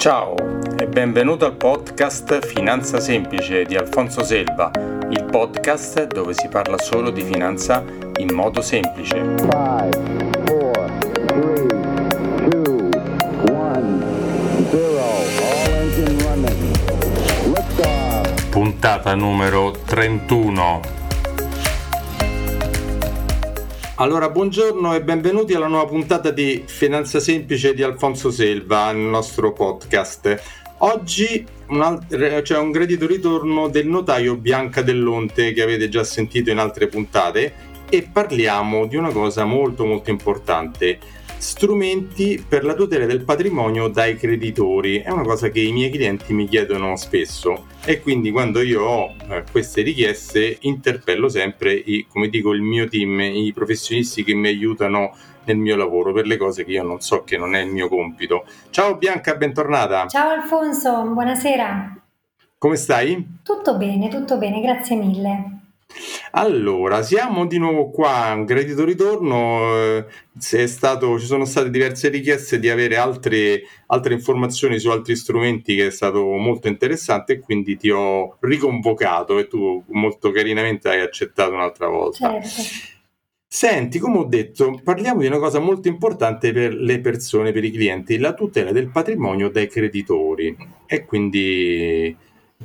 Ciao e benvenuto al podcast Finanza Semplice di Alfonso Selva, il podcast dove si parla solo di finanza in modo semplice. Five, four, three, two, one, Puntata numero 31 allora, buongiorno e benvenuti alla nuova puntata di Finanza Semplice di Alfonso Selva, il nostro podcast. Oggi c'è un gradito ritorno del notaio Bianca Dell'Onte che avete già sentito in altre puntate e parliamo di una cosa molto molto importante strumenti per la tutela del patrimonio dai creditori. È una cosa che i miei clienti mi chiedono spesso e quindi quando io ho eh, queste richieste interpello sempre i, come dico, il mio team, i professionisti che mi aiutano nel mio lavoro per le cose che io non so che non è il mio compito. Ciao Bianca, bentornata. Ciao Alfonso, buonasera. Come stai? Tutto bene, tutto bene, grazie mille. Allora, siamo di nuovo qua, un gradito ritorno. Eh, stato, ci sono state diverse richieste di avere altre, altre, informazioni su altri strumenti che è stato molto interessante e quindi ti ho riconvocato e tu molto carinamente hai accettato un'altra volta. Certo. Senti, come ho detto, parliamo di una cosa molto importante per le persone, per i clienti, la tutela del patrimonio dai creditori. E quindi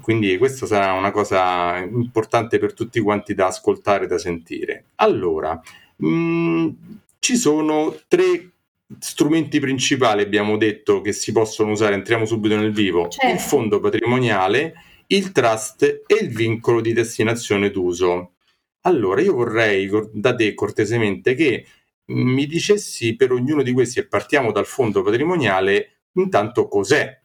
quindi questa sarà una cosa importante per tutti quanti da ascoltare, da sentire. Allora, mh, mm, ci sono tre strumenti principali, abbiamo detto, che si possono usare, entriamo subito nel vivo, certo. il fondo patrimoniale, il trust e il vincolo di destinazione d'uso. Allora, io vorrei da te cortesemente che mi dicessi per ognuno di questi, e partiamo dal fondo patrimoniale, intanto cos'è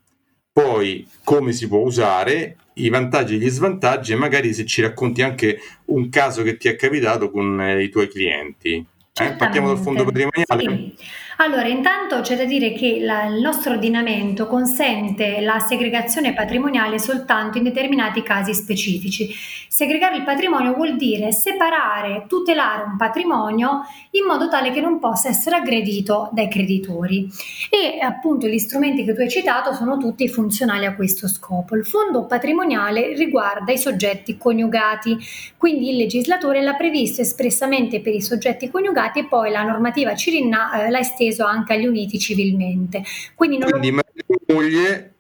poi come si può usare, i vantaggi e gli svantaggi e magari se ci racconti anche un caso che ti è capitato con eh, i tuoi clienti. Eh? Partiamo dal fondo patrimoniale. Sì. Allora, intanto c'è da dire che la, il nostro ordinamento consente la segregazione patrimoniale soltanto in determinati casi specifici. Segregare il patrimonio vuol dire separare, tutelare un patrimonio in modo tale che non possa essere aggredito dai creditori. E appunto gli strumenti che tu hai citato sono tutti funzionali a questo scopo. Il fondo patrimoniale riguarda i soggetti coniugati, quindi il legislatore l'ha previsto espressamente per i soggetti coniugati e poi la normativa Cirinna eh, l'ha estesa esteso anche agli uniti civilmente. Quindi, non Quindi moglie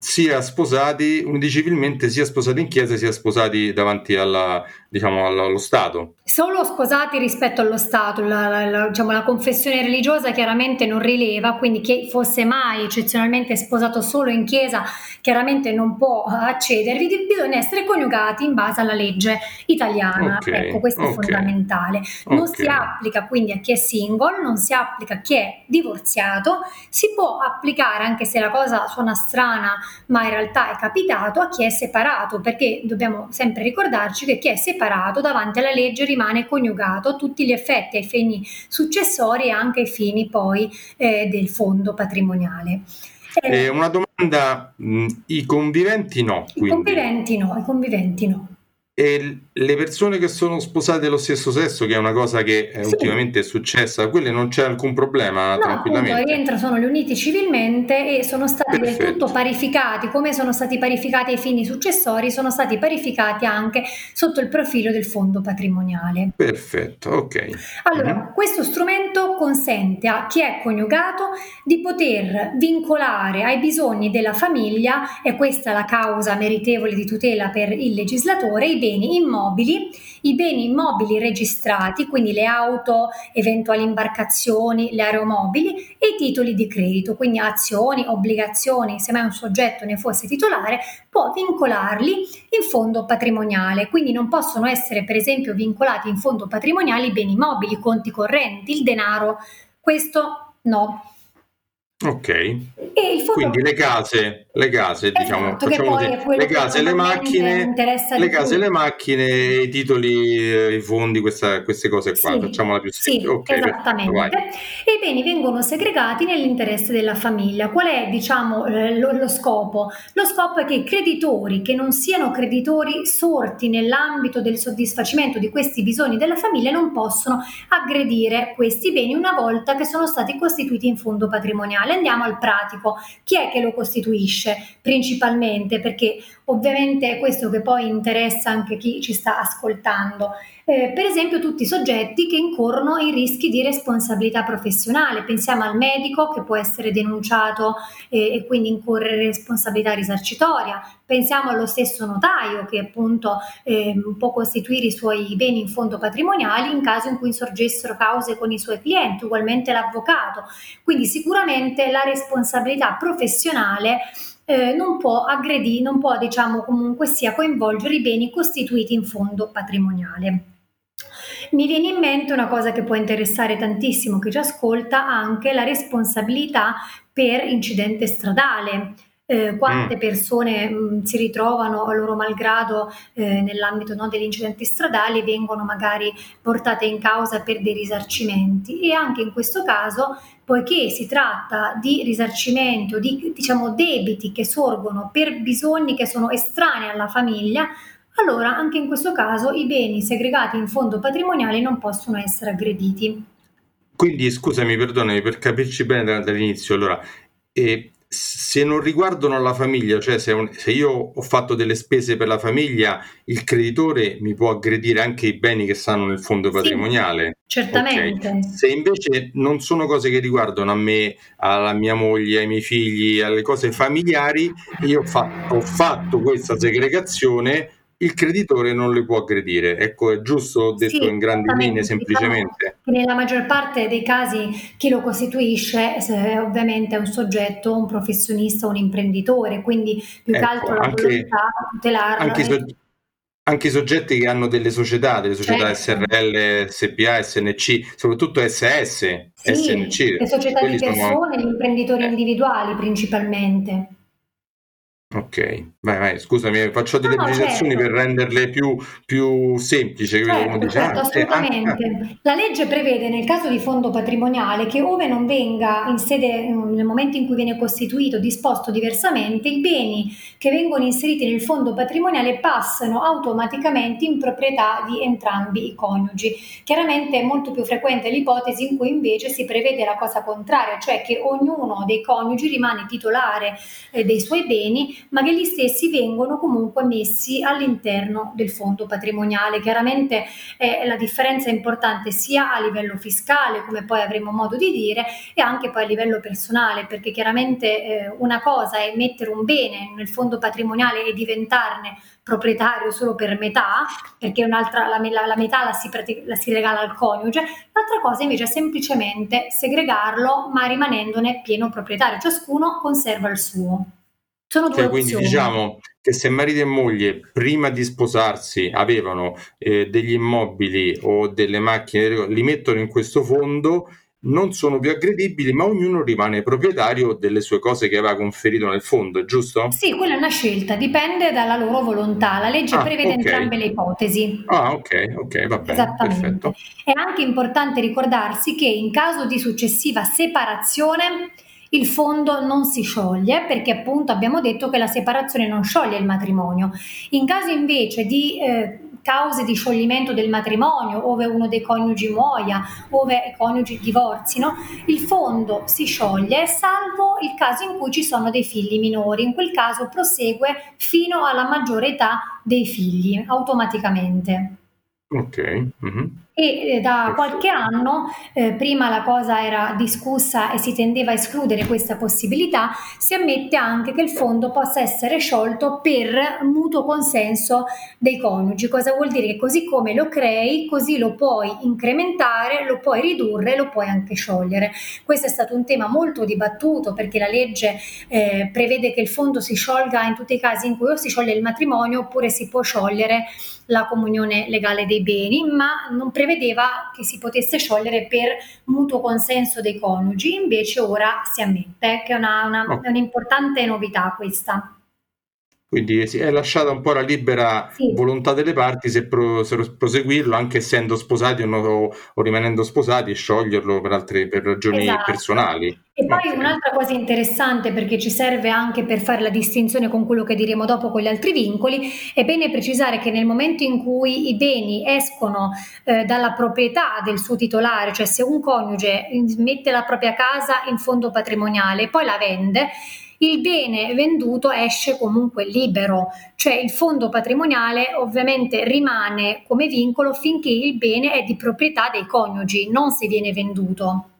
sia sposati uniti civilmente, sia sposati in chiesa, sia sposati davanti alla, diciamo, allo Stato. Solo sposati rispetto allo Stato, la, la, la, diciamo, la, confessione religiosa chiaramente non rileva, quindi che fosse mai eccezionalmente sposato solo in chiesa chiaramente non può accedervi, bisogna essere coniugati in base alla legge italiana, okay, ecco questo okay, è fondamentale. Non okay. si applica quindi a chi è single, non si applica a chi è divorziato, si può applicare anche se la cosa suona strana, ma in realtà è capitato a chi è separato, perché dobbiamo sempre ricordarci che chi è separato davanti alla legge rimane coniugato a tutti gli effetti, ai fini successori e anche ai fini poi eh, del fondo patrimoniale. Eh, una domanda, mh, i conviventi no. I conviventi no, i conviventi no. E le persone che sono sposate dello stesso sesso, che è una cosa che eh, sì. ultimamente è successa, quelle non c'è alcun problema no, tranquillamente. Appunto, rientrano, sono riuniti civilmente e sono stati Perfetto. del tutto parificati, come sono stati parificati ai fini successori, sono stati parificati anche sotto il profilo del fondo patrimoniale. Perfetto, ok. Allora, mm-hmm. questo strumento consente a chi è coniugato di poter vincolare ai bisogni della famiglia, e questa è la causa meritevole di tutela per il legislatore, i beni beni immobili, i beni immobili registrati, quindi le auto, eventuali imbarcazioni, le aeromobili e i titoli di credito, quindi azioni, obbligazioni, se mai un soggetto ne fosse titolare, può vincolarli in fondo patrimoniale, quindi non possono essere per esempio vincolati in fondo patrimoniale i beni immobili, conti correnti, il denaro, questo no. Ok. Fondo... Quindi le case, le case, diciamo, esatto, così, le case, le macchine, le case, le macchine, i titoli, eh, i fondi, questa, queste cose qua, sì, facciamola più semplice. Sì, okay, esattamente. e i beni vengono segregati nell'interesse della famiglia. Qual è, diciamo, eh, lo, lo scopo? Lo scopo è che i creditori che non siano creditori sorti nell'ambito del soddisfacimento di questi bisogni della famiglia non possono aggredire questi beni una volta che sono stati costituiti in fondo patrimoniale. Andiamo al pratico. Chi è che lo costituisce? Principalmente, perché ovviamente è questo che poi interessa anche chi ci sta ascoltando. Eh, per esempio tutti i soggetti che incorrono in rischi di responsabilità professionale. Pensiamo al medico che può essere denunciato eh, e quindi incorrere responsabilità risarcitoria. Pensiamo allo stesso notaio che appunto eh, può costituire i suoi beni in fondo patrimoniali in caso in cui insorgessero cause con i suoi clienti, ugualmente l'avvocato. Quindi sicuramente la responsabilità professionale eh, non può aggredire, non può diciamo comunque sia coinvolgere i beni costituiti in fondo patrimoniale. Mi viene in mente una cosa che può interessare tantissimo chi ci ascolta, anche la responsabilità per incidente stradale. Eh, quante mm. persone mh, mm, si ritrovano a loro malgrado eh, nell'ambito no, degli incidenti stradali vengono magari portate in causa per dei risarcimenti e anche in questo caso poiché si tratta di risarcimento di diciamo debiti che sorgono per bisogni che sono estranei alla famiglia allora anche in questo caso i beni segregati in fondo patrimoniale non possono essere aggrediti. Quindi scusami, perdonami per capirci bene dall'inizio, allora, eh, se non riguardano la famiglia, cioè se, un, se, io ho fatto delle spese per la famiglia, il creditore mi può aggredire anche i beni che stanno nel fondo patrimoniale. Sì, certamente. Okay. Se invece non sono cose che riguardano a me, alla mia moglie, ai miei figli, alle cose familiari, io fatto, ho fatto questa segregazione il creditore non le può aggredire. Ecco, è giusto detto sì, in grandi linee semplicemente. Diciamo nella maggior parte dei casi chi lo costituisce è ovviamente è un soggetto, un professionista, un imprenditore, quindi più ecco, che altro la anche, volontà tutelarlo. Anche, so, anche i soggetti che hanno delle società, delle società certo. SRL, SPA, SNC, soprattutto SS, sì, SNC. Le società di persone, sono... gli imprenditori eh. individuali principalmente. Ok, vai, vai, scusami, faccio delle no, precisazioni certo. per renderle più, più semplici. Certo, dice, certo, ah, assolutamente. Ah, La legge prevede nel caso di fondo patrimoniale che ove non venga in sede, nel momento in cui viene costituito, disposto diversamente, i beni che vengono inseriti nel fondo patrimoniale passano automaticamente in proprietà di entrambi i coniugi. Chiaramente è molto più frequente l'ipotesi in cui invece si prevede la cosa contraria, cioè che ognuno dei coniugi rimane titolare eh, dei suoi beni ma che gli stessi vengono comunque messi all'interno del fondo patrimoniale. Chiaramente eh, la differenza è importante sia a livello fiscale, come poi avremo modo di dire, e anche poi a livello personale, perché chiaramente eh, una cosa è mettere un bene nel fondo patrimoniale e diventarne proprietario solo per metà, perché un'altra, la, la, la metà la si, la si, regala al coniuge, l'altra cosa invece è semplicemente segregarlo ma rimanendone pieno proprietario, ciascuno conserva il suo. Sono due cioè, quindi diciamo che se marito e moglie prima di sposarsi avevano eh, degli immobili o delle macchine, li mettono in questo fondo, non sono più aggredibili, ma ognuno rimane proprietario delle sue cose che aveva conferito nel fondo, giusto? Sì, quella è una scelta, dipende dalla loro volontà. La legge ah, prevede okay. entrambe le ipotesi. Ah, ok, ok, va bene. Perfetto. È anche importante ricordarsi che in caso di successiva separazione il fondo non si scioglie perché appunto abbiamo detto che la separazione non scioglie il matrimonio. In caso invece di eh, cause di scioglimento del matrimonio, ove uno dei coniugi muoia, ove i coniugi divorzino, il fondo si scioglie salvo il caso in cui ci sono dei figli minori. In quel caso prosegue fino alla maggiore età dei figli automaticamente. Ok. Mm-hmm e eh, da qualche anno, eh, prima la cosa era discussa e si tendeva a escludere questa possibilità, si ammette anche che il fondo possa essere sciolto per mutuo consenso dei coniugi. Cosa vuol dire? Che così come lo crei, così lo puoi incrementare, lo puoi ridurre, lo puoi anche sciogliere. Questo è stato un tema molto dibattuto perché la legge eh, prevede che il fondo si sciolga in tutti i casi in cui o si scioglie il matrimonio oppure si può sciogliere la comunione legale dei beni, ma non prevede prevedeva che si potesse sciogliere per mutuo consenso dei coniugi, invece ora si ammette, che è, una, una, oh. un'importante novità questa. Quindi è lasciata un po' la libera sì. volontà delle parti se, pro, se, proseguirlo, anche essendo sposati o, no, o rimanendo sposati, e scioglierlo per, altre, per ragioni esatto. personali. E poi okay. un'altra cosa interessante, perché ci serve anche per fare la distinzione con quello che diremo dopo con gli altri vincoli, è bene precisare che nel momento in cui i beni escono eh, dalla proprietà del suo titolare, cioè se un coniuge mette la propria casa in fondo patrimoniale e poi la vende, il bene venduto esce comunque libero, cioè il fondo patrimoniale ovviamente rimane come vincolo finché il bene è di proprietà dei coniugi, non se viene venduto.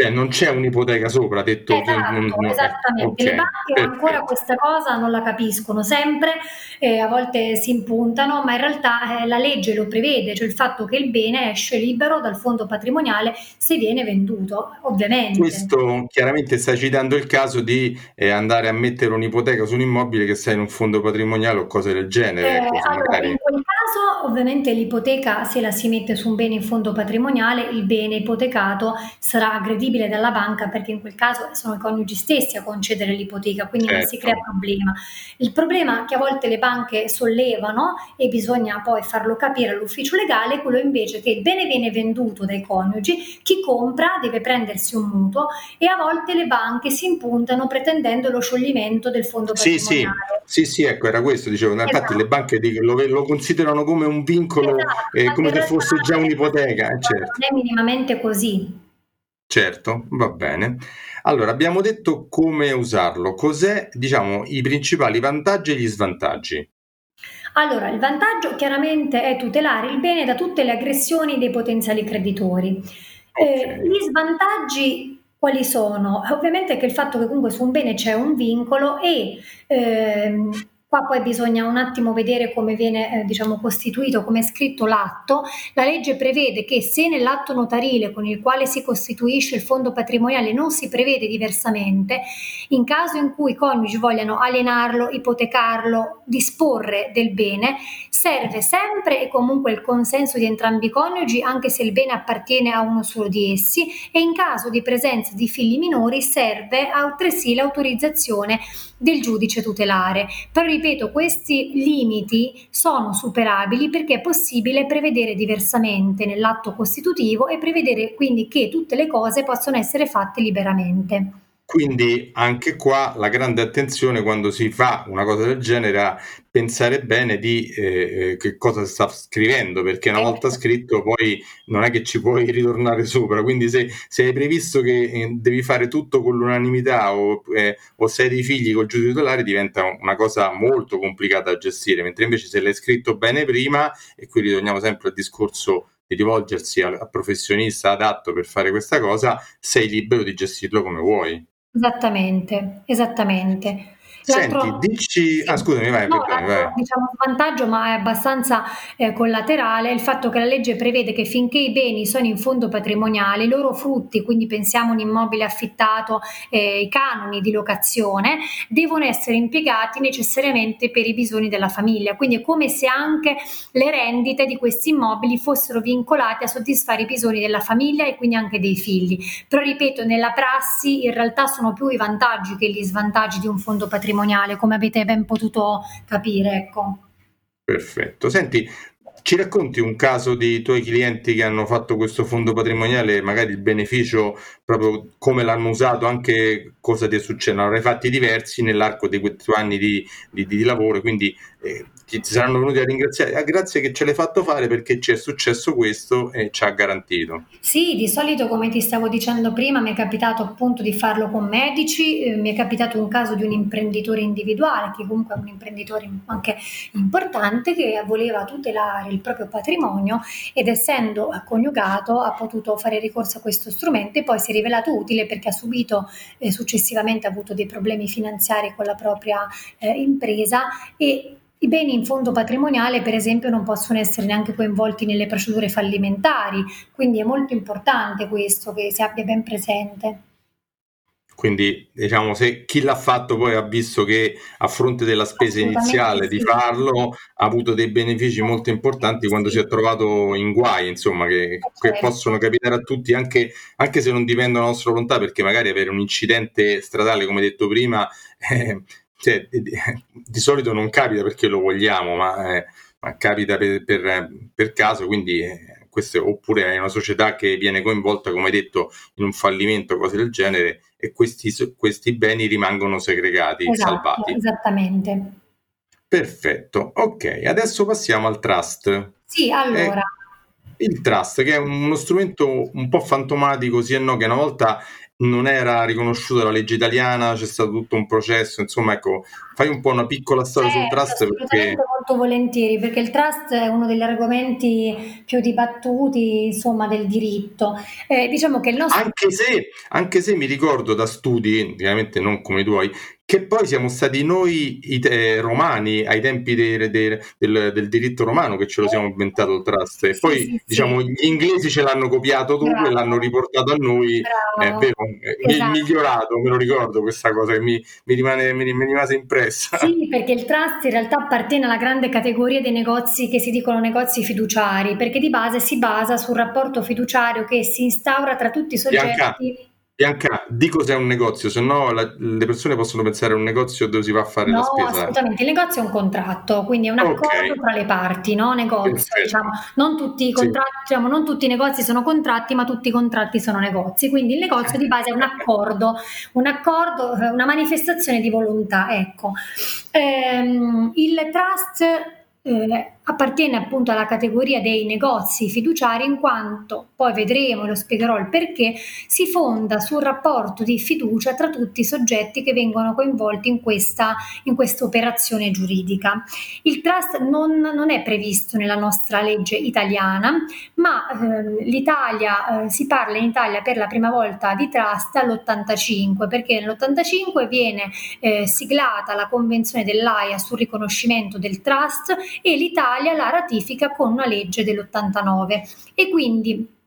Cioè non c'è un'ipoteca sopra, detto esatto, non, non, esattamente. Okay, Le banche perfetto. ancora questa cosa non la capiscono sempre, eh, a volte si impuntano, ma in realtà eh, la legge lo prevede, cioè il fatto che il bene esce libero dal fondo patrimoniale se viene venduto, ovviamente. Questo chiaramente sta citando il caso di eh, andare a mettere un'ipoteca su un immobile che sta in un fondo patrimoniale o cose del genere. Eh, ecco, allora, magari... In quel caso ovviamente l'ipoteca se la si mette su un bene in fondo patrimoniale, il bene ipotecato sarà aggredito disponibile dalla banca perché in quel caso sono i coniugi stessi a concedere l'ipoteca, quindi certo. non si crea certo. problema. Il problema che a volte le banche sollevano e bisogna poi farlo capire all'ufficio legale è quello invece che il bene viene venduto dai coniugi, chi compra deve prendersi un mutuo e a volte le banche si impuntano pretendendo lo scioglimento del fondo patrimoniale. Sì, sì, sì, sì ecco, era questo, dicevo, esatto. infatti le banche lo, lo, considerano come un vincolo, esatto, eh, come se fosse già un'ipoteca. Eh, certo. Non è minimamente così. Certo, va bene. Allora, abbiamo detto come usarlo. Cos'è, diciamo, i principali vantaggi e gli svantaggi? Allora, il vantaggio chiaramente è tutelare il bene da tutte le aggressioni dei potenziali creditori. Eh, gli svantaggi quali sono? Ovviamente che il fatto che comunque su un bene c'è un vincolo e ehm, Qua poi bisogna un attimo vedere come viene eh, diciamo, costituito, come è scritto l'atto. La legge prevede che se nell'atto notarile con il quale si costituisce il fondo patrimoniale non si prevede diversamente, in caso in cui i coniugi vogliano alienarlo, ipotecarlo, disporre del bene, serve sempre e comunque il consenso di entrambi i coniugi, anche se il bene appartiene a uno solo di essi, e in caso di presenza di figli minori serve altresì l'autorizzazione del giudice tutelare. Però ripeto, questi limiti sono superabili perché è possibile prevedere diversamente nell'atto costitutivo e prevedere quindi che tutte le cose possono essere fatte liberamente. Quindi anche qua la grande attenzione quando si fa una cosa del genere a pensare bene di eh, eh che cosa si sta scrivendo, perché una volta scritto poi non è che ci puoi ritornare sopra, quindi se, se hai previsto che eh, devi fare tutto con l'unanimità o, eh, o sei dei figli col giudice titolare diventa una cosa molto complicata da gestire, mentre invece se l'hai scritto bene prima, e qui ritorniamo sempre al discorso di rivolgersi al professionista adatto per fare questa cosa, sei libero di gestirlo come vuoi. Esattamente, esattamente. Senti, dici... Ah, scusami, vai, no, perdoni, vai. Diciamo vantaggio, ma è abbastanza eh, collaterale, il fatto che la legge prevede che finché i beni sono in fondo patrimoniale, i loro frutti, quindi pensiamo un immobile affittato, eh, i canoni di locazione, devono essere impiegati necessariamente per i bisogni della famiglia. Quindi è come se anche le rendite di questi immobili fossero vincolate a soddisfare i bisogni della famiglia e quindi anche dei figli. Però ripeto, nella prassi in realtà sono più i vantaggi che gli svantaggi di un fondo patrimoniale patrimoniale, come avete ben potuto capire. Ecco. Perfetto. Senti, ci racconti un caso di tuoi clienti che hanno fatto questo fondo patrimoniale, magari il beneficio, proprio come l'hanno usato, anche cosa ti è successo? Ne avrai fatti diversi nell'arco dei quattro anni di, di, di lavoro, quindi eh, ti, ti, saranno venuti a ringraziare. Ah, grazie che ce l'hai fatto fare perché ci è successo questo e ci ha garantito. Sì, di solito, come ti stavo dicendo prima, mi è capitato appunto di farlo con medici, eh, mi è capitato un caso di un imprenditore individuale, che comunque è un imprenditore anche importante, che voleva tutelare il proprio patrimonio ed essendo coniugato ha potuto fare ricorso a questo strumento e poi si è rivelato utile perché ha subito eh, successivamente ha avuto dei problemi finanziari con la propria eh, impresa e i beni in fondo patrimoniale, per esempio, non possono essere neanche coinvolti nelle procedure fallimentari, quindi è molto importante questo che si abbia ben presente. quindi diciamo se chi l'ha fatto poi ha visto che a fronte della spesa iniziale sì. di farlo ha avuto dei benefici molto importanti sì. quando si è trovato in guai, insomma, che, certo. che possono capitare a tutti anche, anche, se non dipendono dalla nostra volontà, perché magari avere un incidente stradale, come detto prima, eh, cioè, di, solito non capita perché lo vogliamo, ma, eh, ma capita per, per, per caso, quindi... Eh, queste, oppure è una società che viene coinvolta, come detto, in un fallimento, cose del genere, e questi, questi beni rimangono segregati, esatto, salvati. Esattamente. Perfetto, ok, adesso passiamo al trust. Sì, allora. Eh, il trust, che è uno strumento un po' fantomatico, sì e no, che una volta non era riconosciuto dalla legge italiana, c'è stato tutto un processo, insomma, ecco, fai un po' una piccola storia eh, sul trust perché molto volentieri, perché il trust è uno degli argomenti più dibattuti, insomma, del diritto. Eh, diciamo che il nostro anche se, anche se mi ricordo da studi, ovviamente non come i tuoi, che poi siamo stati noi i te- romani ai tempi de- de- del, del, diritto romano che ce lo siamo inventato il trust e poi sì, diciamo sì. gli inglesi ce l'hanno copiato dopo Bravo. e l'hanno riportato a noi è vero, esatto. migliorato me lo ricordo questa cosa che mi, mi, rimane, mi, mi rimase impressa sì perché il trust in realtà appartiene alla grande categoria dei negozi che si dicono negozi fiduciari perché di base si basa sul rapporto fiduciario che si instaura tra tutti i soggetti Bianca Bianca, di cos'è un negozio, se no la, le persone possono pensare a un negozio dove si va a fare no, la spesa. No, assolutamente, il negozio è un contratto, quindi è un accordo okay. tra le parti, no? Negozio, diciamo, non tutti i contratti, sì. diciamo, non tutti i negozi sono contratti, ma tutti i contratti sono negozi, quindi il negozio di base è un accordo, un accordo, eh, una manifestazione di volontà, ecco. Ehm, il trust eh, appartiene appunto alla categoria dei negozi fiduciari in quanto, poi vedremo, lo spiegherò il perché, si fonda sul rapporto di fiducia tra tutti i soggetti che vengono coinvolti in questa, in operazione giuridica. Il trust non, non, è previsto nella nostra legge italiana, ma eh, l'Italia, eh, si parla in Italia per la prima volta di trust all'85, perché nell'85 viene eh, siglata la convenzione dell'AIA sul riconoscimento del trust e l'Italia l'Italia la ratifica con una legge dell'89 e quindi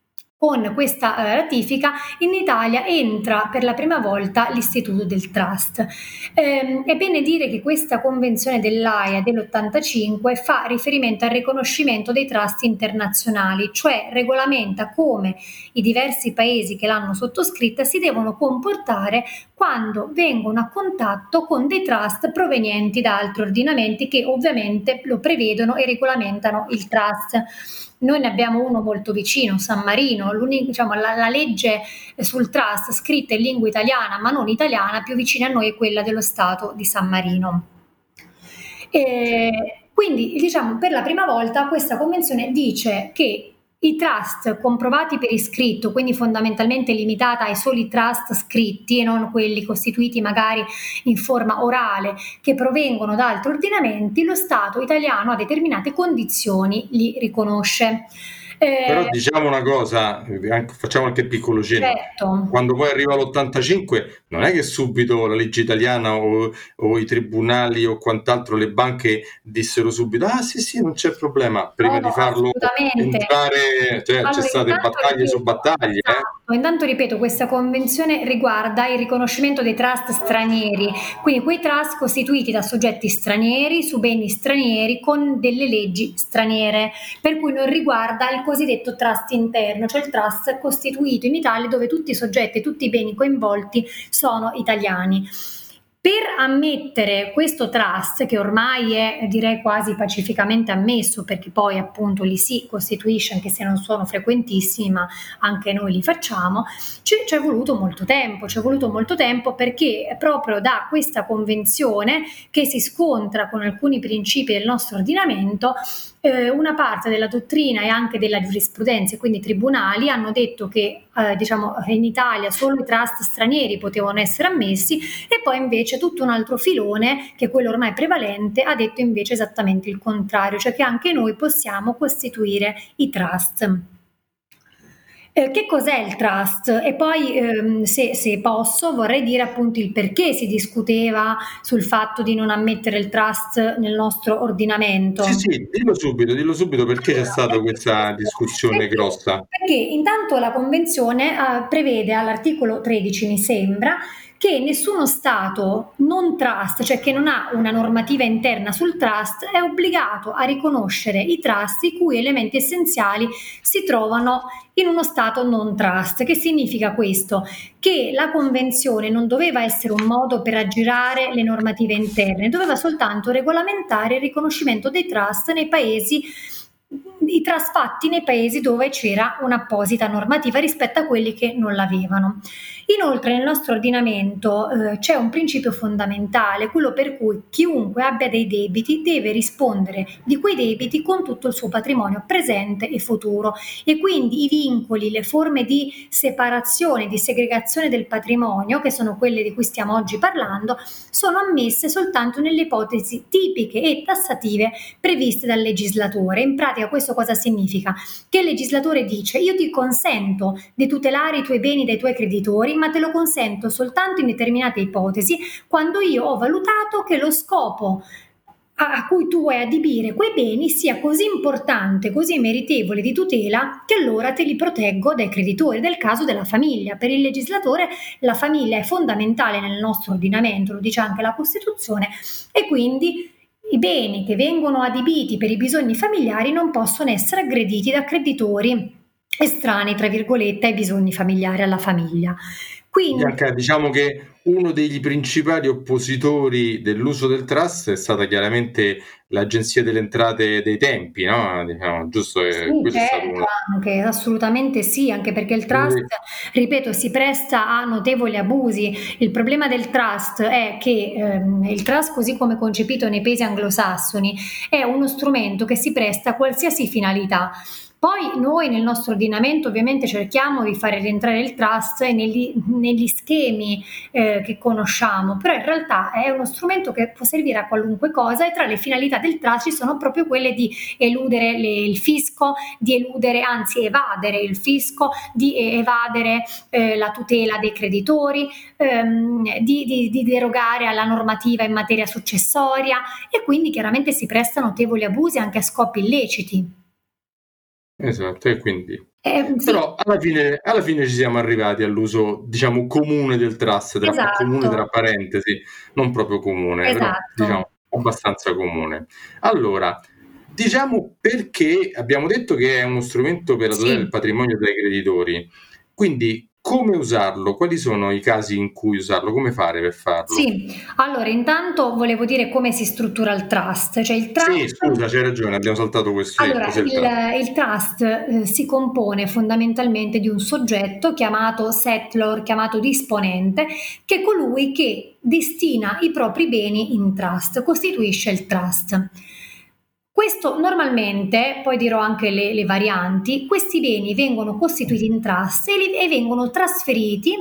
con questa eh, ratifica in Italia entra per la prima volta l'istituto del trust. Eh, è bene dire che questa convenzione dell'AIA dell'85 fa riferimento al riconoscimento dei trust internazionali, cioè regolamenta come i diversi paesi che l'hanno sottoscritta si devono comportare quando vengono a contatto con dei trust provenienti da altri ordinamenti che ovviamente lo prevedono e regolamentano il trust. Noi ne abbiamo uno molto vicino, San Marino, diciamo, la, la, legge sul trust scritta in lingua italiana ma non italiana più vicina a noi è quella dello Stato di San Marino. E quindi diciamo per la prima volta questa convenzione dice che i trust comprovati per iscritto, quindi fondamentalmente limitata ai soli trust scritti e non quelli costituiti magari in forma orale che provengono da altri ordinamenti, lo Stato italiano a determinate condizioni li riconosce. Eh, Però diciamo una cosa, facciamo anche piccolo cenno. Certo. Quando poi arriva l'85, non è che subito la legge italiana o, o, i tribunali o quant'altro, le banche dissero subito: ah sì, sì, non c'è problema. Prima no, di farlo entrare, cioè, allora, c'è state battaglie ripeto, su battaglie. Eh. Esatto. Eh? Intanto ripeto, questa convenzione riguarda il riconoscimento dei trust stranieri, quindi quei trust costituiti da soggetti stranieri su beni stranieri con delle leggi straniere, per cui non riguarda il cosiddetto trust interno, cioè il trust costituito in Italia dove tutti i soggetti, tutti i beni coinvolti sono italiani. Per ammettere questo trust, che ormai è direi quasi pacificamente ammesso, perché poi appunto li si costituisce, anche se non sono frequentissimi, ma anche noi li facciamo, ci è voluto molto tempo, ci è voluto molto tempo perché proprio da questa convenzione che si scontra con alcuni principi del nostro ordinamento, eh, una parte della dottrina e anche della giurisprudenza, quindi i tribunali, hanno detto che eh, diciamo, in Italia solo i trust stranieri potevano essere ammessi e poi invece tutto un altro filone, che è quello ormai prevalente, ha detto invece esattamente il contrario, cioè che anche noi possiamo costituire i trust. Eh, che cos'è il trust? E poi, ehm, se, se, posso, vorrei dire appunto il perché si discuteva sul fatto di non ammettere il trust nel nostro ordinamento. Sì, sì, dillo subito, dillo subito perché c'è stata questa discussione perché, grossa. Perché intanto la Convenzione eh, prevede all'articolo 13, mi sembra, che nessuno Stato non trust, cioè che non ha una normativa interna sul trust, è obbligato a riconoscere i trust i cui elementi essenziali si trovano in uno Stato non trust. Che significa questo? Che la Convenzione non doveva essere un modo per aggirare le normative interne, doveva soltanto regolamentare il riconoscimento dei trust nei paesi i trasfatti nei paesi dove c'era un'apposita normativa rispetto a quelli che non l'avevano. Inoltre nel nostro ordinamento eh, c'è un principio fondamentale, quello per cui chiunque abbia dei debiti deve rispondere di quei debiti con tutto il suo patrimonio presente e futuro e quindi i vincoli, le forme di separazione, di segregazione del patrimonio, che sono quelle di cui stiamo oggi parlando, sono ammesse soltanto nelle ipotesi tipiche e tassative previste dal legislatore. In pratica questo cosa significa? Che il legislatore dice io ti consento di tutelare i tuoi beni dai tuoi creditori, ma te lo consento soltanto in determinate ipotesi quando io ho valutato che lo scopo a cui tu vuoi adibire quei beni sia così importante, così meritevole di tutela, che allora te li proteggo dai creditori, del caso della famiglia. Per il legislatore la famiglia è fondamentale nel nostro ordinamento, lo dice anche la Costituzione, e quindi i beni che vengono adibiti per i bisogni familiari non possono essere aggrediti da creditori estranei, tra virgolette, ai bisogni familiari, alla famiglia. Quindi, diciamo che uno dei principali oppositori dell'uso del trust è stata chiaramente l'Agenzia delle Entrate dei tempi, no? Diciamo, giusto? Sì, certo, anche, assolutamente sì, anche perché il trust, sì. ripeto, si presta a notevoli abusi. Il problema del trust è che ehm, il trust, così come concepito nei paesi anglosassoni, è uno strumento che si presta a qualsiasi finalità. Poi noi nel nostro ordinamento ovviamente cerchiamo di fare rientrare il trust negli, negli schemi eh, che conosciamo, però in realtà è uno strumento che può servire a qualunque cosa e tra le finalità del trust ci sono proprio quelle di eludere le, il fisco, di eludere, anzi evadere il fisco, di evadere eh, la tutela dei creditori, ehm, di, di, di derogare alla normativa in materia successoria e quindi chiaramente si prestano notevoli abusi anche a scopi illeciti. Esatto, e quindi... Eh, sì. Però alla fine, alla fine, ci siamo arrivati all'uso, diciamo, comune del trust, tra, esatto. comune tra parentesi, non proprio comune, esatto. però diciamo abbastanza comune. Allora, diciamo perché abbiamo detto che è uno strumento per la tutela sì. del patrimonio dei creditori, quindi come usarlo? Quali sono i casi in cui usarlo? Come fare per farlo? Sì, allora intanto volevo dire come si struttura il trust. Cioè il trust... Sì, scusa, c'hai ragione, abbiamo saltato questo. Allora, il, il, il, trust eh, si compone fondamentalmente di un soggetto chiamato settlor, chiamato disponente, che è colui che destina i propri beni in trust, costituisce il trust. Questo normalmente, poi dirò anche le, le, varianti, questi beni vengono costituiti in trust e, li, e vengono trasferiti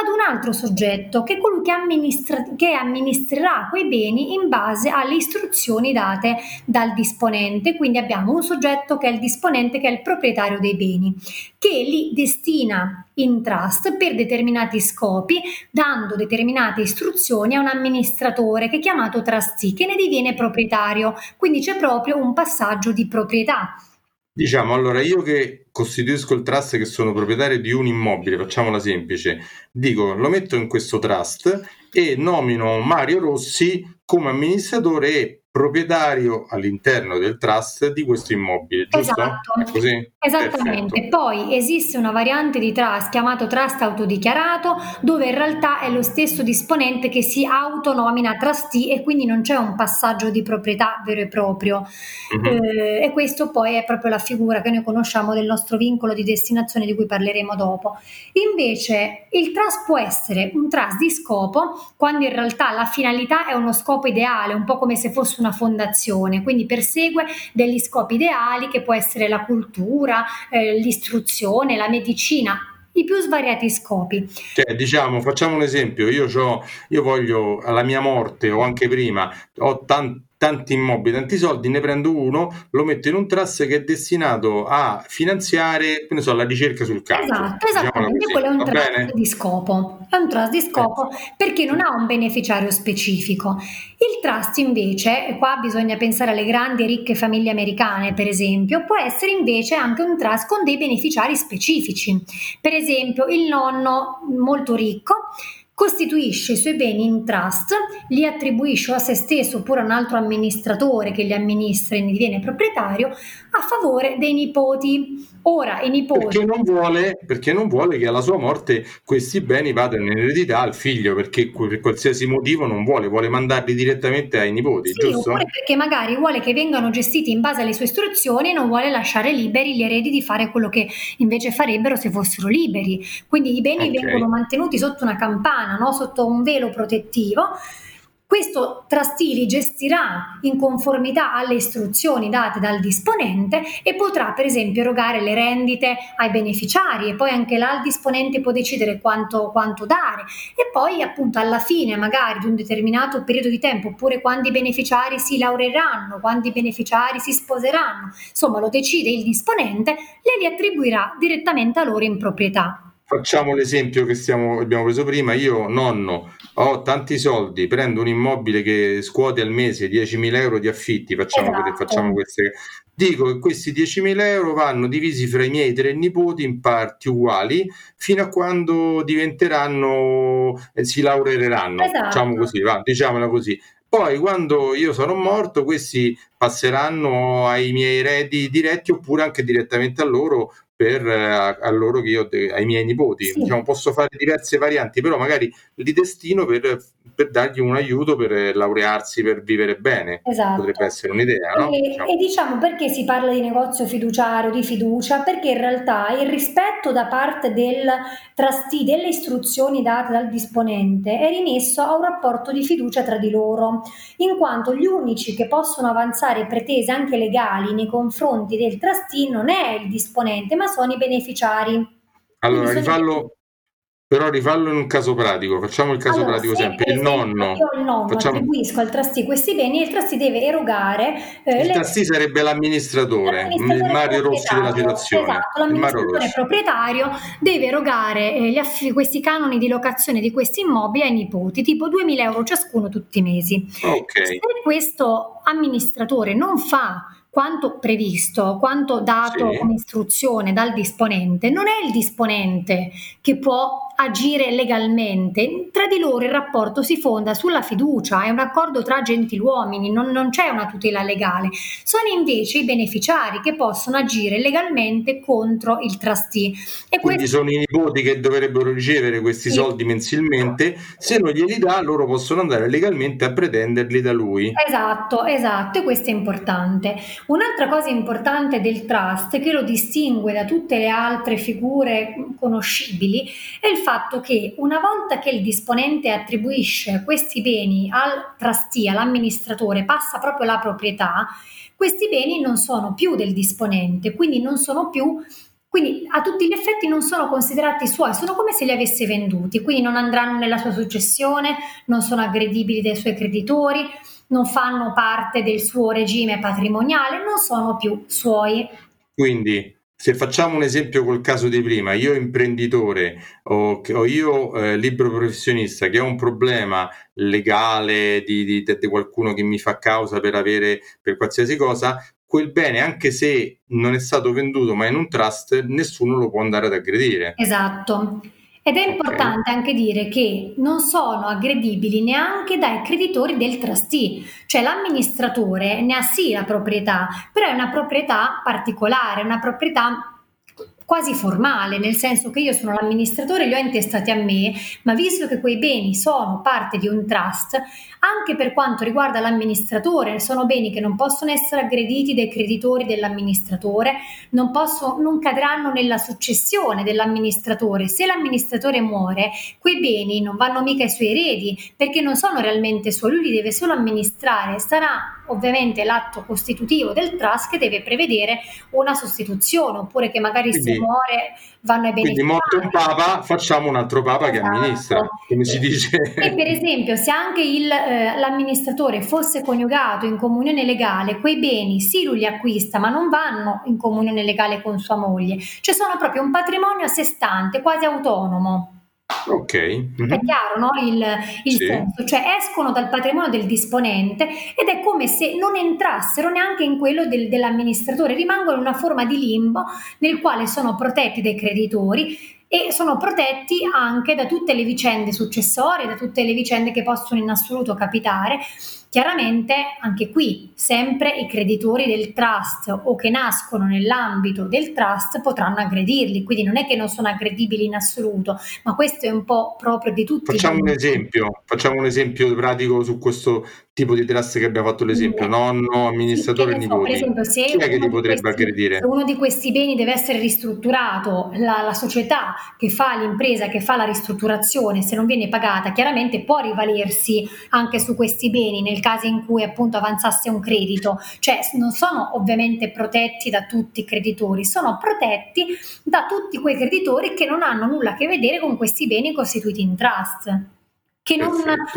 ad un altro soggetto che è colui che, amministra- che amministrerà quei beni in base alle istruzioni date dal disponente. Quindi abbiamo un soggetto che è il disponente, che è il proprietario dei beni, che li destina in trust per determinati scopi, dando determinate istruzioni a un amministratore che è chiamato trustee, che ne diviene proprietario. Quindi c'è proprio un passaggio di proprietà. Diciamo, allora io che costituisco il trust che sono proprietario di un immobile, facciamola semplice, dico lo metto in questo trust e nomino Mario Rossi come amministratore e proprietario all'interno del trust di questo immobile, giusto? Esatto. Esattamente. Perfetto. Poi esiste una variante di trust chiamato trust autodichiarato, dove in realtà è lo stesso disponente che si autonomina trustee e quindi non c'è un passaggio di proprietà vero e proprio. Mm-hmm. Eh, e questo poi è proprio la figura che noi conosciamo del nostro vincolo di destinazione di cui parleremo dopo. Invece il trust può essere un trust di scopo quando in realtà la finalità è uno scopo ideale, un po' come se fosse una fondazione, quindi persegue degli scopi ideali che può essere la cultura, eh, l'istruzione, la medicina, i più svariati scopi. Cioè, diciamo, facciamo un esempio, io, io voglio alla mia morte o anche prima, ho tanti tanti immobili, tanti soldi, ne prendo uno, lo metto in un trust che è destinato a finanziare, so, la ricerca sul campo. Esatto, esattamente, quello è un trust bene? di scopo. È un trust di scopo perché non ha un beneficiario specifico. Il trust invece, e qua bisogna pensare alle grandi e ricche famiglie americane, per esempio, può essere invece anche un trust con dei beneficiari specifici. Per esempio, il nonno molto ricco costituisce i suoi beni in trust, li attribuisce a se stesso oppure a un altro amministratore che li amministra e ne diviene proprietario a favore dei nipoti. Ora i nipoti... Perché non, vuole, perché non vuole che alla sua morte questi beni vadano in eredità al figlio, perché per qualsiasi motivo non vuole, vuole mandarli direttamente ai nipoti, sì, giusto? Oppure perché magari vuole che vengano gestiti in base alle sue istruzioni e non vuole lasciare liberi gli eredi di fare quello che invece farebbero se fossero liberi. Quindi i beni okay. vengono mantenuti sotto una campana, no? sotto un velo protettivo questo trustee li gestirà in conformità alle istruzioni date dal disponente e potrà per esempio erogare le rendite ai beneficiari e poi anche là il disponente può decidere quanto, quanto dare e poi appunto alla fine magari di un determinato periodo di tempo oppure quando i beneficiari si laureeranno, quando i beneficiari si sposeranno, insomma lo decide il disponente, le li attribuirà direttamente a loro in proprietà. Facciamo l'esempio che stiamo, abbiamo preso prima, io nonno ho tanti soldi, prendo un immobile che scuote al mese 10.000 euro di affitti, facciamo, esatto. facciamo queste, dico che questi 10.000 euro vanno divisi fra i miei tre nipoti in parti uguali fino a quando diventeranno, eh, si laureeranno, esatto. diciamo così, va, diciamola così. Poi quando io sarò morto, questi passeranno ai miei eredi diretti oppure anche direttamente a loro per a, a loro che io ai miei nipoti. Sì. Diciamo, posso fare diverse varianti, però magari li destino per, per, dargli un aiuto per laurearsi, per vivere bene. Esatto. Potrebbe essere un'idea. No? E, diciamo. e diciamo perché si parla di negozio fiduciario, di fiducia? Perché in realtà il rispetto da parte del trustee delle istruzioni date dal disponente è rimesso a un rapporto di fiducia tra di loro, in quanto gli unici che possono avanzare pretese anche legali nei confronti del trustee non è il disponente, ma sono i beneficiari. Allora, rifallo, però rifallo in un caso pratico, facciamo il caso allora, pratico sempre, il nonno. Io il nonno facciamo... attribuisco al trustee questi beni e il trustee deve erogare... Eh, il le... trustee sarebbe l'amministratore, l'amministratore il Mario Rossi della situazione. Esatto, l'amministratore proprietario deve erogare eh, aff- questi canoni di locazione di questi immobili ai nipoti, tipo 2.000 euro ciascuno tutti i mesi. Okay. Se questo amministratore non fa quanto previsto, quanto dato sì. come istruzione dal disponente, non è il disponente che può agire legalmente. Tra di loro il rapporto si fonda sulla fiducia, è un accordo tra gentiluomini, non, non c'è una tutela legale. Sono invece i beneficiari che possono agire legalmente contro il trustee. E Quindi questo... sono i nipoti che dovrebbero ricevere questi sì. soldi mensilmente, se non glieli dà loro possono andare legalmente a pretenderli da lui. Esatto, esatto, e questo è importante. Un'altra cosa importante del trust che lo distingue da tutte le altre figure conoscibili è il fatto che una volta che il disponente attribuisce questi beni al trustee, all'amministratore, passa proprio la proprietà, questi beni non sono più del disponente, quindi non sono più quindi a tutti gli effetti non sono considerati suoi, sono come se li avesse venduti, quindi non andranno nella sua successione, non sono aggredibili dai suoi creditori, non fanno parte del suo regime patrimoniale, non sono più suoi. Quindi se facciamo un esempio col caso di prima, io imprenditore o, o io eh, libero professionista che ho un problema legale di, di, di, qualcuno che mi fa causa per avere per qualsiasi cosa, quel bene, anche se non è stato venduto ma in un trust, nessuno lo può andare ad aggredire. Esatto. Ed è importante anche dire che non sono aggredibili neanche dai creditori del trustee, cioè l'amministratore ne ha sì la proprietà, però è una proprietà particolare, una proprietà quasi formale, nel senso che io sono l'amministratore, li ho intestati a me, ma visto che quei beni sono parte di un trust, anche per quanto riguarda l'amministratore, sono beni che non possono essere aggrediti dai creditori dell'amministratore, non, posso, non cadranno nella successione dell'amministratore. Se l'amministratore muore, quei beni non vanno mica ai suoi eredi, perché non sono realmente suoi, lui li deve solo amministrare, sarà ovviamente l'atto costitutivo del trust che deve prevedere una sostituzione, oppure che magari Quindi, muore vanno ai beneficiari. Quindi morto un papa, facciamo un altro papa esatto. che amministra, come si dice. E per esempio, se anche il, eh, l'amministratore fosse coniugato in comunione legale, quei beni sì lui li acquista, ma non vanno in comunione legale con sua moglie, cioè sono proprio un patrimonio a sé stante, quasi autonomo. Ok. Mm-hmm. È chiaro no? il, il sì. senso, cioè escono dal patrimonio del disponente ed è come se non entrassero neanche in quello del, dell'amministratore, rimangono in una forma di limbo nel quale sono protetti dai creditori e sono protetti anche da tutte le vicende successorie, da tutte le vicende che possono in assoluto capitare. Chiaramente anche qui sempre i creditori del trust o che nascono nell'ambito del trust potranno aggredirli, quindi non è che non sono aggredibili in assoluto, ma questo è un po' proprio di tutti. Facciamo un esempio, facciamo un esempio pratico su questo tipo di trust che abbiamo fatto l'esempio, sì. nonno, amministratore, sì, nipoti. Per esempio, se Chi è che ti potrebbe questi, aggredire? Se uno di questi beni deve essere ristrutturato, la, la, società che fa l'impresa, che fa la ristrutturazione, se non viene pagata, chiaramente può rivalersi anche su questi beni nel caso in cui appunto avanzasse un credito. Cioè non sono ovviamente protetti da tutti i creditori, sono protetti da tutti quei creditori che non hanno nulla a che vedere con questi beni costituiti in trust che non,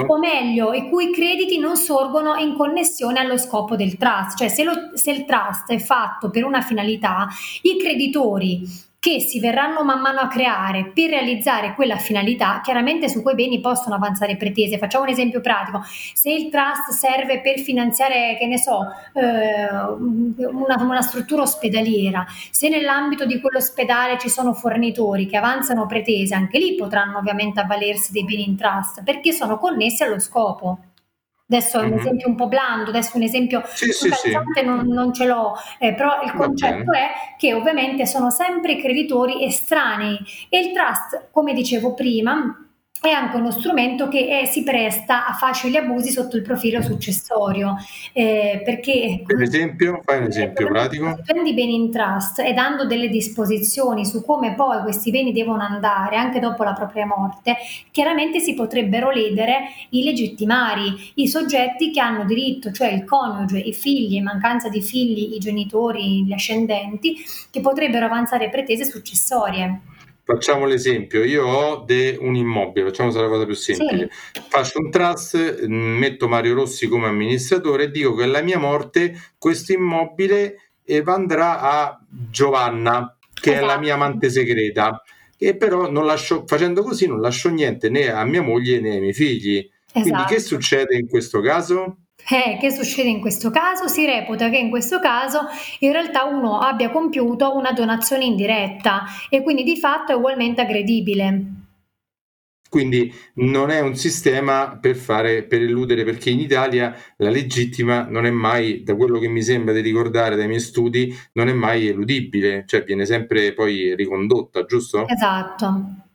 o meglio, i cui crediti non sorgono in connessione allo scopo del trust, cioè se, lo, se il trust è fatto per una finalità, i creditori che si verranno man mano a creare per realizzare quella finalità, chiaramente su quei beni possono avanzare pretese. Facciamo un esempio pratico: se il trust serve per finanziare, che ne so, eh, una, una struttura ospedaliera, se nell'ambito di quell'ospedale ci sono fornitori che avanzano pretese, anche lì potranno ovviamente avvalersi dei beni in trust perché sono connessi allo scopo. Adesso è un mm-hmm. esempio un po' blando, adesso un esempio sì, sì, sì. Non, non, ce l'ho, eh, però il concetto è che ovviamente sono sempre creditori estranei e il trust, come dicevo prima, è anche uno strumento che eh, si presta a facili abusi sotto il profilo successorio. Eh, perché, per esempio, fai un esempio pratico. Prendi beni in trust e dando delle disposizioni su come poi questi beni devono andare anche dopo la propria morte, chiaramente si potrebbero ledere i legittimari, i soggetti che hanno diritto, cioè il coniuge, i figli, in mancanza di figli, i genitori, gli ascendenti, che potrebbero avanzare pretese successorie. Facciamo l'esempio, io ho de un immobile, facciamo la cosa più semplice. Sì. Faccio un trust, mm, metto Mario Rossi come amministratore e dico che alla mia morte questo immobile andrà a Giovanna, che esatto. è la mia esatto. amante segreta. E però non lascio, facendo così non lascio niente né a mia moglie né ai miei figli. Esatto. Quindi che esatto. succede in questo caso? Eh, che succede in questo caso? Si reputa che in questo caso in realtà uno abbia compiuto una donazione indiretta e quindi di fatto è ugualmente aggredibile. Quindi non è un sistema per, fare, per eludere, perché in Italia la legittima non è mai, da quello che mi sembra di ricordare dai miei studi, non è mai eludibile, cioè viene sempre poi ricondotta, giusto? Esatto.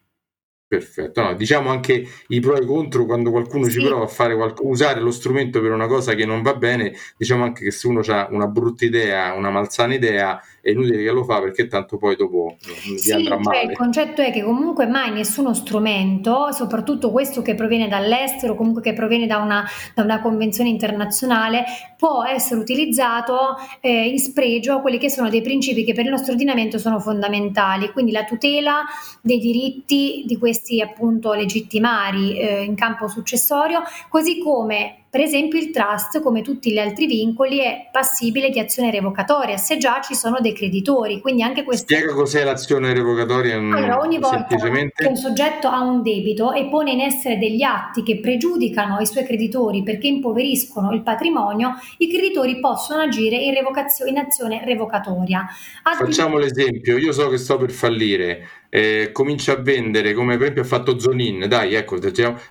Perfetto, no, diciamo anche i pro e i contro quando qualcuno sì. ci prova a fare qualc- usare lo strumento per una cosa che non va bene, diciamo anche che se uno ha una brutta idea, una malsana idea, è inutile che lo fa perché tanto poi dopo gli sì, andrà cioè male. il concetto è che comunque mai nessuno strumento, soprattutto questo che proviene dall'estero, comunque che proviene da una, da una convenzione internazionale, può essere utilizzato eh, in spregio a quelli che sono dei principi che per il nostro ordinamento sono fondamentali, quindi la tutela dei diritti di questi appunto legittimari eh, in campo successorio, così come per esempio il trust, come tutti gli altri vincoli, è passibile di azione revocatoria se già ci sono dei creditori. Quindi anche questo... Spiega cos'è l'azione revocatoria. Allora, ogni volta che un soggetto ha un debito e pone in essere degli atti che pregiudicano i suoi creditori perché impoveriscono il patrimonio, i creditori possono agire in, in azione revocatoria. Ad... Facciamo l'esempio, io so che sto per fallire eh, comincia a vendere come per esempio ha fatto Zonin, dai ecco,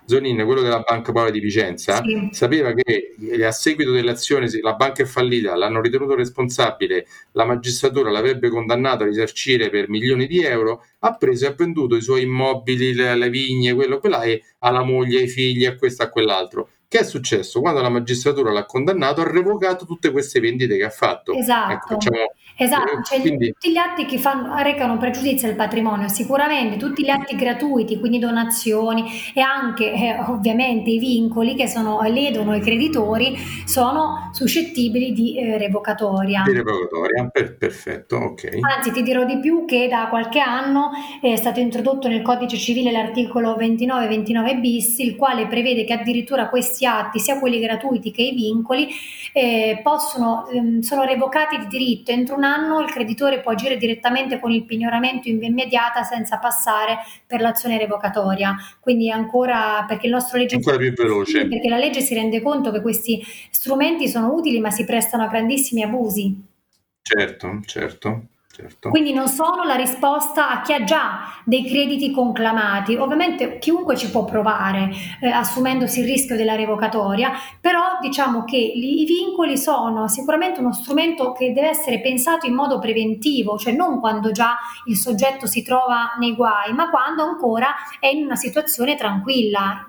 Zonin, quello della Banca Paola di Vicenza, sì. sapeva che a seguito dell'azione la banca è fallita, l'hanno ritenuto responsabile, la magistratura l'avrebbe condannato a risarcire per milioni di euro, ha preso e ha venduto i suoi immobili, le, le vigne, quello, quella e alla moglie, ai figli, a questo, a quell'altro. Che è successo? Quando la magistratura l'ha condannato, ha revocato tutte queste vendite che ha fatto. Esatto. Ecco, diciamo, Esatto, cioè quindi... tutti gli atti che fanno, recano pregiudizio al patrimonio, sicuramente tutti gli atti gratuiti, quindi donazioni e anche eh, ovviamente i vincoli che sono, ledono i creditori, sono suscettibili di eh, revocatoria. Di revocatoria, per, perfetto, ok. Anzi, ti dirò di più che da qualche anno è stato introdotto nel codice civile l'articolo 29-29 bis, il quale prevede che addirittura questi atti, sia quelli gratuiti che i vincoli, eh, possono, ehm, sono revocati di diritto entro un anno il creditore può agire direttamente con il pignoramento in via immediata senza passare per l'azione revocatoria. Quindi ancora perché il nostro legge ancora più veloce. Sì, perché la legge si rende conto che questi strumenti sono utili ma si prestano a grandissimi abusi. Certo, certo. Certo. Quindi non sono la risposta a chi ha già dei crediti conclamati. Ovviamente chiunque ci può provare eh, assumendosi il rischio della revocatoria, però diciamo che i vincoli sono sicuramente uno strumento che deve essere pensato in modo preventivo, cioè non quando già il soggetto si trova nei guai, ma quando ancora è in una situazione tranquilla.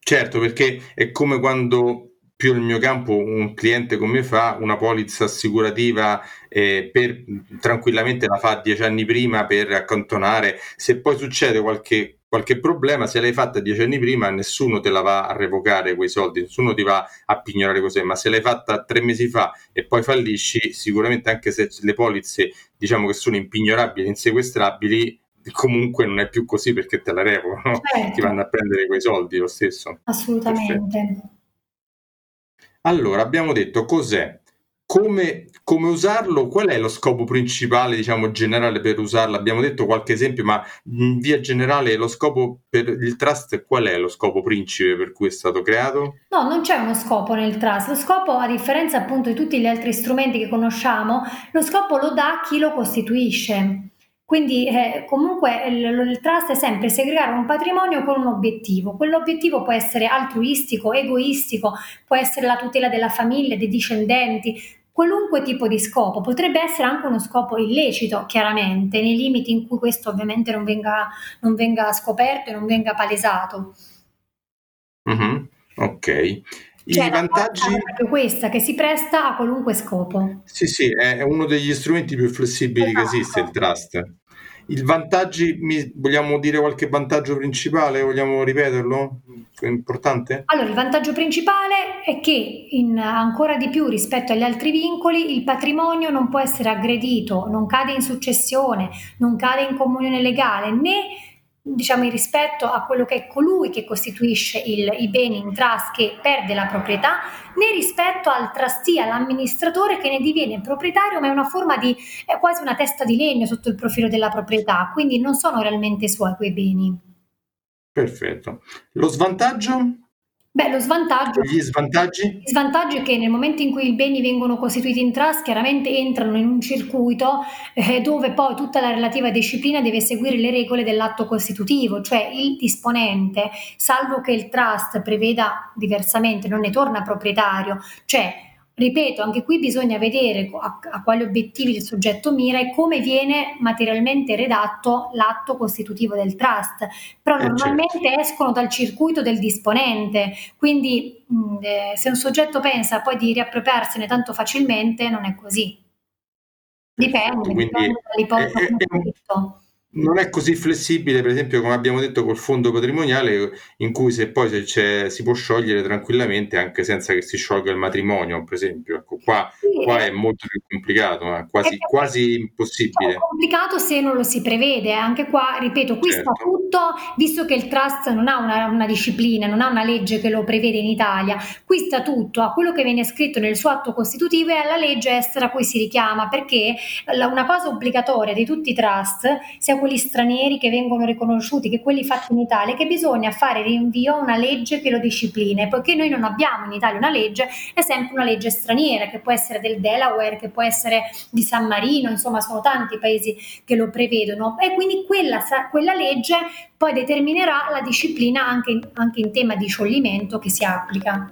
Certo, perché è come quando più nel mio campo un cliente come fa una polizza assicurativa eh, per, tranquillamente la fa dieci anni prima per accantonare se poi succede qualche, qualche problema se l'hai fatta dieci anni prima nessuno te la va a revocare quei soldi nessuno ti va a pignorare così ma se l'hai fatta tre mesi fa e poi fallisci sicuramente anche se le polizze diciamo che sono impignorabili insequestrabili comunque non è più così perché te la revocano certo. ti vanno a prendere quei soldi lo stesso assolutamente Perfetto. Allora, abbiamo detto cos'è, come, come, usarlo, qual è lo scopo principale, diciamo, generale per usarlo? Abbiamo detto qualche esempio, ma in via generale lo scopo per il trust, qual è lo scopo principe per cui è stato creato? No, non c'è uno scopo nel trust. Lo scopo, a differenza appunto di tutti gli altri strumenti che conosciamo, lo scopo lo dà chi lo costituisce. Quindi eh, comunque il, il, trust è sempre segregare un patrimonio con un obiettivo. Quell'obiettivo può essere altruistico, egoistico, può essere la tutela della famiglia, dei discendenti, qualunque tipo di scopo. Potrebbe essere anche uno scopo illecito, chiaramente, nei limiti in cui questo ovviamente non venga, non venga scoperto e non venga palesato. Mm-hmm. Ok. I cioè, vantaggi... È proprio questa, che si presta a qualunque scopo. Sì, sì, è uno degli strumenti più flessibili esatto. che esiste, il trust. Il vantaggi, vogliamo dire qualche vantaggio principale? Vogliamo ripeterlo? È importante? Allora, il vantaggio principale è che in, ancora di più rispetto agli altri vincoli il patrimonio non può essere aggredito, non cade in successione, non cade in comunione legale né diciamo in rispetto a quello che è colui che costituisce il, i beni in trust che perde la proprietà, né rispetto al trustee, all'amministratore che ne diviene proprietario, ma è una forma di è quasi una testa di legno sotto il profilo della proprietà, quindi non sono realmente suoi quei beni. Perfetto. Lo svantaggio? Beh, lo svantaggio, Gli svantaggi? il svantaggio è che nel momento in cui i beni vengono costituiti in trust, chiaramente entrano in un circuito eh, dove poi tutta la relativa disciplina deve seguire le regole dell'atto costitutivo, cioè il disponente, salvo che il trust preveda diversamente, non ne torna proprietario, cioè Ripeto, anche qui bisogna vedere a, a, quali obiettivi il soggetto mira e come viene materialmente redatto l'atto costitutivo del trust, però eh normalmente certo. escono dal circuito del disponente, quindi mh, eh, se un soggetto pensa poi di riappropriarsene tanto facilmente non è così. Dipende, Quindi dipende dall'ipotesi. Non è così flessibile, per esempio, come abbiamo detto col fondo patrimoniale, in cui se poi se si può sciogliere tranquillamente anche senza che si sciolga il matrimonio, per esempio. Ecco, qua, sì, qua è molto più complicato, eh? quasi, quasi, impossibile. È complicato se non lo si prevede, anche qua, ripeto, qui certo. sta tutto, visto che il trust non ha una, una, disciplina, non ha una legge che lo prevede in Italia, qui sta tutto a quello che viene scritto nel suo atto costitutivo e alla legge estera a cui si richiama, perché una cosa obbligatoria di tutti i trust, sia quelli stranieri che vengono riconosciuti che quelli fatti in Italia, che bisogna fare rinvio a una legge che lo disciplina. Poiché noi non abbiamo in Italia una legge, è sempre una legge straniera, che può essere del Delaware, che può essere di San Marino, insomma sono tanti paesi che lo prevedono. E quindi quella, quella legge poi determinerà la disciplina anche, anche in tema di scioglimento che si applica.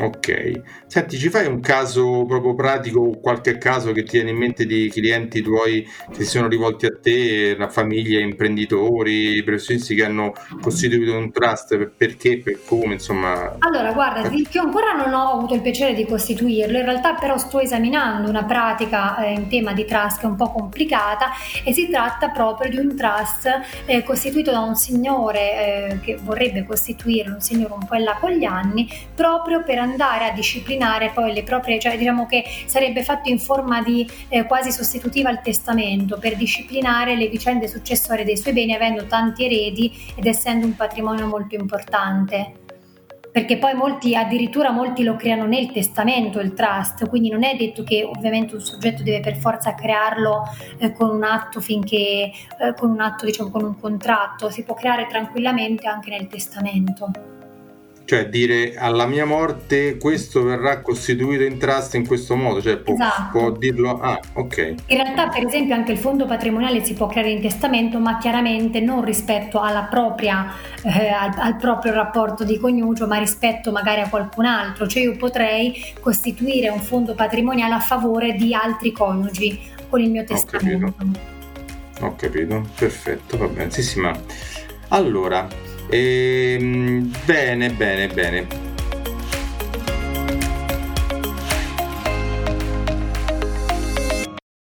Ok, senti, ci fai un caso proprio pratico, qualche caso che ti viene in mente di clienti tuoi che si sono rivolti a te, una famiglia, imprenditori, professionisti che hanno costituito un trust, perché, per come, insomma? Allora, guarda, io ancora non ho avuto il piacere di costituirlo, in realtà però sto esaminando una pratica eh, in tema di trust che è un po' complicata e si tratta proprio di un trust eh, costituito da un signore eh, che vorrebbe costituire, un signore un po' in là con gli anni, proprio per andare a disciplinare poi le proprie, cioè diciamo che sarebbe fatto in forma di eh, quasi sostitutiva al testamento per disciplinare le vicende successorie dei suoi beni avendo tanti eredi ed essendo un patrimonio molto importante. Perché poi molti, addirittura molti lo creano nel testamento il trust, quindi non è detto che ovviamente un soggetto deve per forza crearlo eh, con un atto finché, eh, con un atto diciamo con un contratto, si può creare tranquillamente anche nel testamento. Cioè dire alla mia morte questo verrà costituito in trust in questo modo, cioè può, esatto. può, dirlo, ah ok. In realtà per esempio anche il fondo patrimoniale si può creare in testamento, ma chiaramente non rispetto alla propria, eh, al, al, proprio rapporto di coniugio, ma rispetto magari a qualcun altro, cioè io potrei costituire un fondo patrimoniale a favore di altri coniugi con il mio testamento. Ho capito, Ho capito. perfetto, va bene, sì, sì, ma... Allora, Ehm, bene, bene, bene.